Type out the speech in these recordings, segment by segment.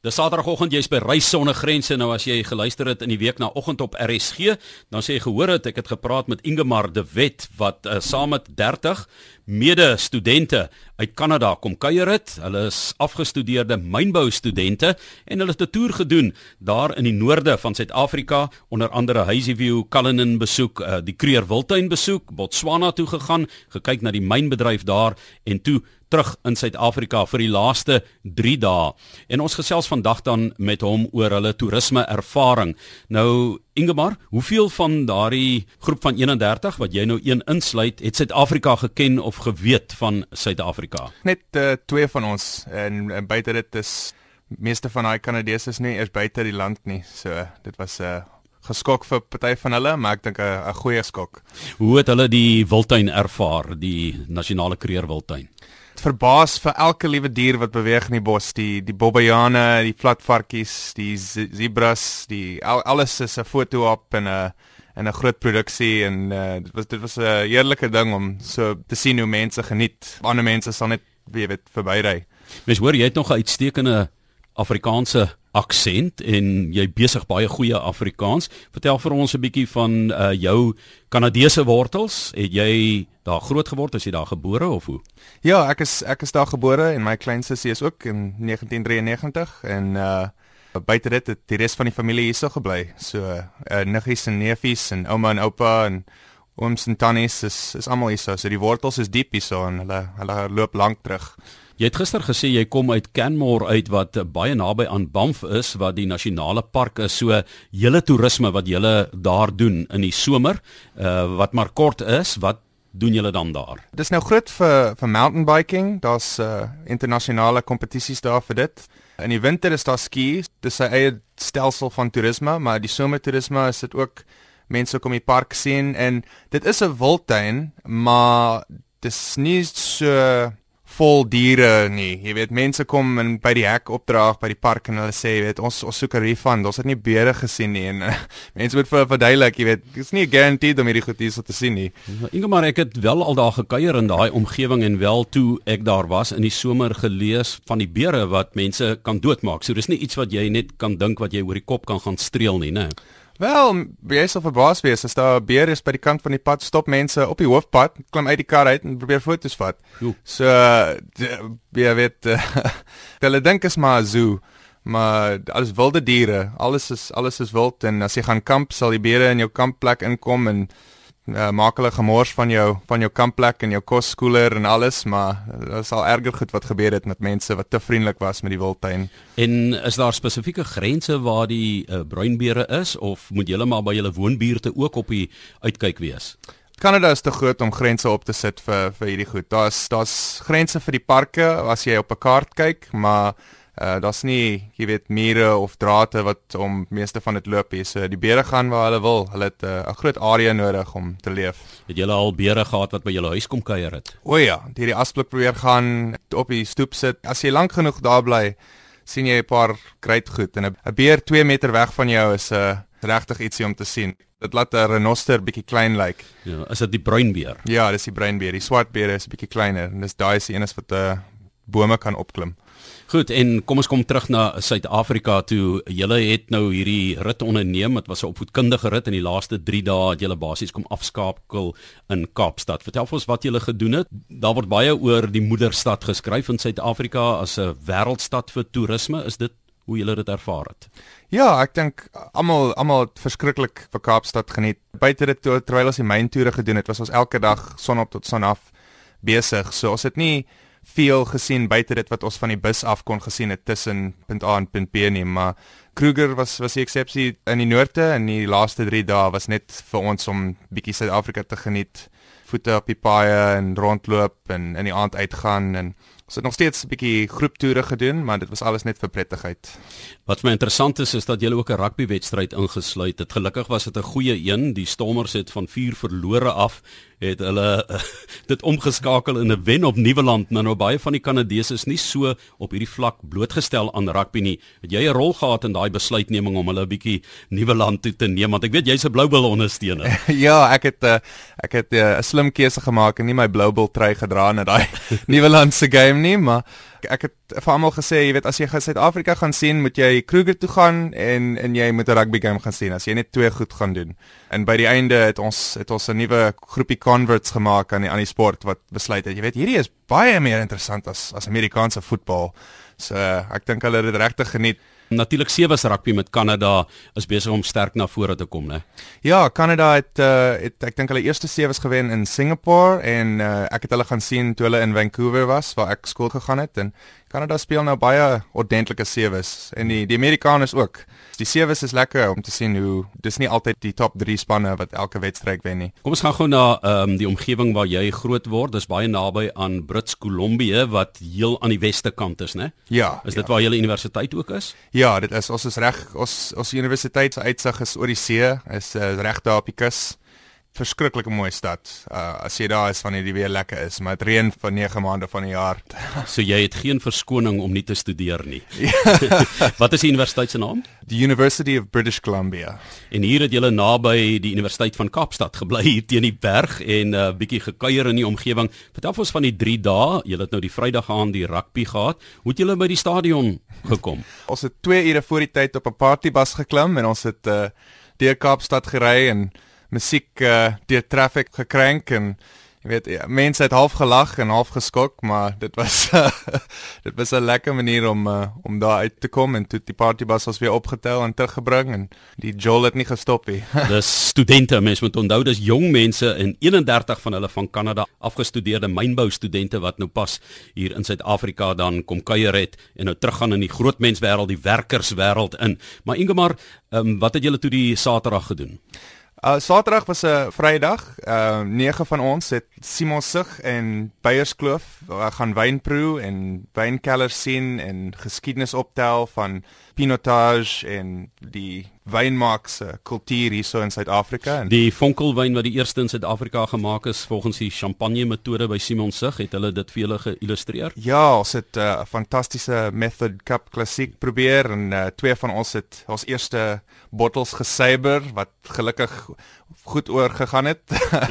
Dis Saterdagoggend, jy's by Reis sonder grense. Nou as jy geluister het in die week na oggend op RSG, dan sê jy gehoor het ek het gepraat met Ingemar de Wet wat uh, saam met 30 mede-studente uit Kanada kom kuier het. Hulle is afgestudeerde mynbou studente en hulle het 'n toer gedoen daar in die noorde van Suid-Afrika, onder andere Hazyview, Cullinan besoek, uh, die Kruger Wildtuin besoek, Botswana toe gegaan, gekyk na die mynbedryf daar en toe terug in Suid-Afrika vir die laaste 3 dae. En ons gesels vandag dan met hom oor hulle toerisme ervaring. Nou Ingemar, hoeveel van daardie groep van 31 wat jy nou een insluit, het Suid-Afrika geken of geweet van Suid-Afrika? Net uh, twee van ons en, en buite dit is meeste van daai Kanadese is nie eers buite die land nie. So dit was 'n uh, geskok vir party van hulle, maar ek dink 'n goeie skok. Hoe het hulle die wildtuin ervaar, die nasionale kreer wildtuin? verbaas vir elke liewe dier wat beweeg in die bos, die die bobbejane, die platvarkies, die zebras, die al, alles is 'n foto op en 'n en 'n groot produksie en uh, dit was dit was 'n heerlike ding om so te sien hoe mense geniet. Ander mense sal net weet weet verbyry. Mens hoor jy het nog 'n uitstekende Afrikaanse aksent en jy besig baie goeie Afrikaans. Vertel vir ons 'n bietjie van uh, jou Kanadese wortels. Het jy daar groot geword? Is jy daar gebore of hoe? Ja, ek is ek is daar gebore en my klein sussie is ook in 1993 en uh buite dit het die res van die familie hierso gebly. So uh niggies en neefies en ouma en oupa en ooms en tannies is is almal hierso. So die wortels is diep hierso en hulle hulle loop lank terug. Jy het gister gesê jy kom uit Canmore uit wat baie naby aan Banff is wat die nasionale park is. So hele toerisme wat julle daar doen in die somer, uh wat maar kort is, wat doen julle dan daar? Dis nou groot vir vir mountain biking. Daar's uh internasionale kompetisies daar vir dit. In die winter is daar ski. Dis 'n eie stelsel van toerisme, maar die somertoerisme is dit ook mense kom die park sien en dit is 'n wildtuin, maar dis nie so vol diere nie. Jy weet mense kom en by die hek opdraag by die park en hulle sê jy weet ons ons soek 'n refund. Ons het nie beere gesien nie en uh, mense moet vir verduidelik, jy weet, dit's nie guaranteed om hierdie goed hier te sien nie. Ja, Ingemar, ek het wel al daar gekuier in daai omgewing en wel toe ek daar was in die somer gelees van die beere wat mense kan doodmaak. So dis nie iets wat jy net kan dink wat jy oor die kop kan gaan streel nie, né? Wel, jy sal verbaas wees as daar 'n beer is by die kant van die pad, stop mense op die hoofpad, klim uit die kar uit en probeer foto's vat. Jo. So, jy weet, hulle dink is maar 'n zoo, maar alles wilde diere, alles is alles is wild en as jy gaan kamp, sal die beere in jou kampplek inkom en uh, maak hulle gemors van jou van jou kampplek en jou koskoeler en alles, maar dit is al erger goed wat gebeur het met mense wat te vriendelik was met die wildtuin. En is daar spesifieke grense waar die uh, bruinbeere is of moet julle maar by julle woonbuurte ook op die uitkyk wees? Kanada is te groot om grense op te sit vir vir hierdie goed. Daar's daar's grense vir die parke as jy op 'n kaart kyk, maar Uh daar's nie, jy weet, mure of drate wat om meeste van dit loop hier. So die beere gaan waar hulle wil. Hulle het 'n uh, groot area nodig om te leef. Het julle al beere gehad wat by julle huis kom kuier het? O ja, die die asblik probeer gaan op die stoep sit. As jy lank genoeg daar bly, sien jy 'n paar great goed en 'n beer 2 meter weg van jou is 'n uh, regtig ietsie om te sien. Dit laat 'n renoster bietjie klein lyk. Like. Ja, is dit die bruinbeer? Ja, dis die bruinbeer. Die swart beer is bietjie kleiner en dis daai is die een wat 'n uh, bome kan opklim. Goed, en kom ons kom terug na Suid-Afrika toe. Julle het nou hierdie rit onderneem. Dit was 'n opvoedkundige rit in die laaste 3 dae het julle basies kom afskakel in Kaapstad. Vertel vir ons wat julle gedoen het. Daar word baie oor die moederstad geskryf in Suid-Afrika as 'n wêreldstad vir toerisme. Is dit hoe julle dit ervaar het? Ja, ek dink almal almal het verskriklik vir Kaapstad geniet. Buite dit terwyl ons die myntoere gedoen het, was ons elke dag son op tot son af besig. So ons het nie veel gesien buite dit wat ons van die bus af kon gesien het tussen punt A en punt B nie, maar Kruger was was die eksepsie in die noorde en die laaste 3 dae was net vir ons om bietjie Suid-Afrika te geniet, voete op die paaie en rondloop en in die aand uitgaan en ons het nog steeds 'n bietjie groeptoere gedoen, maar dit was alles net vir prettigheid. Wat my interessant is is dat jy ook 'n rugbywedstryd ingesluit het. Gelukkig was dit 'n goeie een. Die Stormers het van 4 verlore af het hulle dit omgeskakel in 'n wen op Nieuweland. Nou nou baie van die Kanadese is nie so op hierdie vlak blootgestel aan rugby nie. Het jy 'n rol gehad in daai besluitneming om hulle 'n bietjie Nieuweland toe te neem want ek weet jy's 'n Bloubil ondersteuner. ja, ek het uh, ek het eh, 'n uh, slim keuse gemaak en nie my blou bil trui gedra in daai Nieuwelandse game nie, maar ek het vir almal gesê, jy weet, as jy gaan Suid-Afrika gaan sien, moet jy Kruger toe gaan en en jy moet 'n rugby game gaan sien as jy net twee goed gaan doen. En by die einde het ons het ons 'n nuwe groepie converts gemaak aan die aan die sport wat besluit het, jy weet, hierdie is baie meer interessant as as Amerikaanse voetbal. So ek dink hulle het dit regtig geniet. Natuurlik sewees rugby met Kanada is besig om sterk na vore te kom, né? Ja, Kanada het uh, het ek dink hulle eerste sewees gewen in Singapore en uh, ek het hulle gaan sien toe hulle in Vancouver was waar ek skool gegaan het en Kanada speel nou baie ordentlike sewees en die die Amerikaners ook. Die sewees is lekker om te sien hoe dis nie altyd die top 3 spanne wat elke wedstryd wen nie. Kom ons gaan gou na ehm um, die omgewing waar jy groot word. Dis baie naby aan Brits Kolumbie wat heel aan die weste kant is, né? Ja. Is dit ja. waar julle universiteit ook is? Ja, dit is ons is reg ons ons universiteit se uitsig is oor die see, is uh, reg daar op die kus verskriklike mooi stad. Uh as jy daar is wanneer die weer lekker is, maar dit reën vir 9 maande van die jaar. so jy het geen verskoning om nie te studeer nie. Wat is die universiteit se naam? The University of British Columbia. En hier het julle naby die Universiteit van Kaapstad gebly hier teen die berg en 'n uh, bietjie gekuier in die omgewing. Vertel ons van die 3 dae. Julle het nou die Vrydag aan die rugby gehad. Hoe het julle by die stadion gekom? ons het 2 ure voor die tyd op 'n partybus geklim en ons het uh deur Kaapstad gery en musiek uh, deur traffic gekrank en jy weet ja, mense het half gelag en half geskok maar dit was uh, dit was 'n lekker manier om uh, om daar uit te kom en toe die partybus ons weer opgetel en teruggebring en die jol het nie gestop nie. dis studente, mense moet onthou dis jong mense en 31 van hulle van Kanada afgestudeerde mynbou studente wat nou pas hier in Suid-Afrika dan kom kuier het en nou teruggaan in die groot menswêreld, die werkerswêreld in. Maar Ingemar, um, wat het julle toe die Saterdag gedoen? Uh Saterdag was 'n Vrydag. Uh nege van ons het Simon Sig en Beyerskloof uh, gaan wynproe en wynkellers sien en geskiedenis optel van pinotage en die wynmaak se kultuur hierso in Suid-Afrika. Die vonkelwyn wat die eerste in Suid-Afrika gemaak is volgens die champagne metode by Simon Sig, het hulle dit vir julle geillustreer? Ja, ons het 'n uh, fantastiese Method Cup klassiek probeer en uh, twee van ons het ons eerste bottels gesuiber wat gelukkig goed oorgegaan het.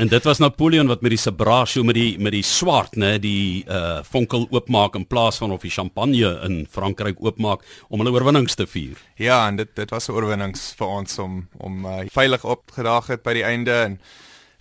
en dit was Napoleon wat met die Sabracio met die met die swart, né, die uh vonkel oopmaak in plaas van of die champagne in Frankryk oopmaak om hulle oorwinnings te vier. Ja, en dit dit was 'n oorwinnings vir ons om om uh, veilig opgedaag het by die einde en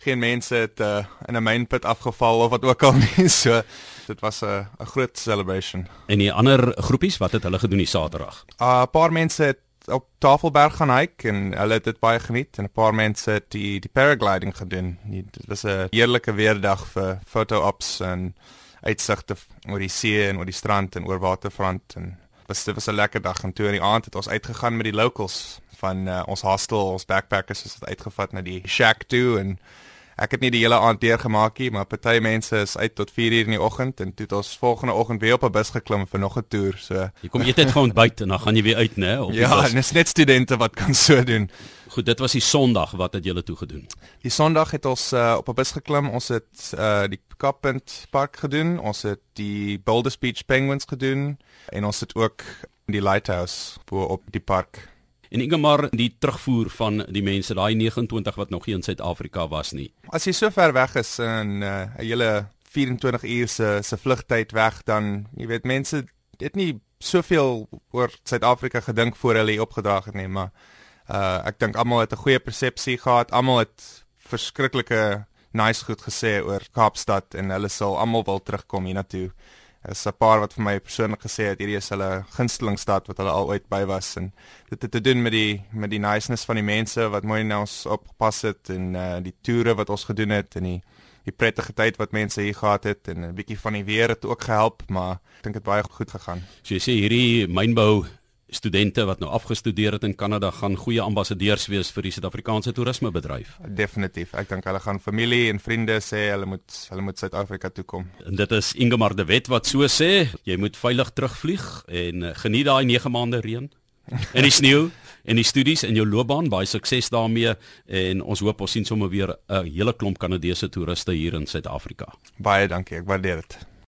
geen mense het uh, in 'n mynput afgeval of wat ook al nie. So dit was 'n 'n groot celebration. En die ander groepies, wat het hulle gedoen die Saterdag? 'n uh, Paar mense het op Tafelberg gaan hike en hulle het dit baie geniet en 'n paar mense het die die paragliding gedoen. Dit was 'n heerlike weerdag vir foto-ops en uitsigte oor die see en oor die strand en oor waterfront en was dit was 'n lekker dag en toe in die aand het ons uitgegaan met die locals van uh, ons hostel, ons backpackers het uitgevat na die shack toe en ek het nie die hele aand deurgemaak nie, maar party mense is uit tot 4 uur in die oggend en toe het ons volgende oggend weer op 'n bus geklim vir nog 'n toer. So jy kom eet net gewoon buite en dan gaan jy weer uit, né? Ja, en dis net studente wat kan so doen. Goed, dit was die Sondag wat het julle toe gedoen? Die Sondag het ons uh, op 'n bus geklim. Ons het uh, die Kappunt Park gedoen. Ons het die Boulder Beach Penguins gedoen en ons het ook die Lighthouse bo op die park. En Ingemar, die terugvoer van die mense, daai 29 wat nog hier in Suid-Afrika was nie. As jy so ver weg is in 'n uh, hele 24 uur se se vlugtyd weg, dan jy weet mense het nie soveel oor Suid-Afrika gedink voor hulle hier opgedrag het nie, maar uh ek dink almal het 'n goeie persepsie gehad. Almal het verskriklike nice goed gesê oor Kaapstad en hulle sal almal wil terugkom hiernatoe. Is 'n paar wat vir my persoonlik gesê het hierdie is hulle gunsteling stad wat hulle al ooit by was en dit het te doen met die met die niceness van die mense wat mooi na ons opgepas het en uh die toere wat ons gedoen het en die die prettige tyd wat mense hier gehad het en 'n bietjie van die weer het ook gehelp, maar ek dink dit baie goed gegaan. So jy sê hierdie mynbou studente wat nou afgestudeer het in Kanada gaan goeie ambassadeurs wees vir die Suid-Afrikaanse toerismebedryf. Definitief. Ek dink hulle gaan familie en vriende sê hulle moet hulle moet Suid-Afrika toe kom. En dit is Ingemar de Wet wat so sê, jy moet veilig terugvlieg en uh, geniet daai 9 maande reën en die sneeu en die studies en jou loopbaan. Baie sukses daarmee en ons hoop ons sien sommer weer 'n hele klomp Kanadese toeriste hier in Suid-Afrika. Baie dankie. Ek waardeer dit.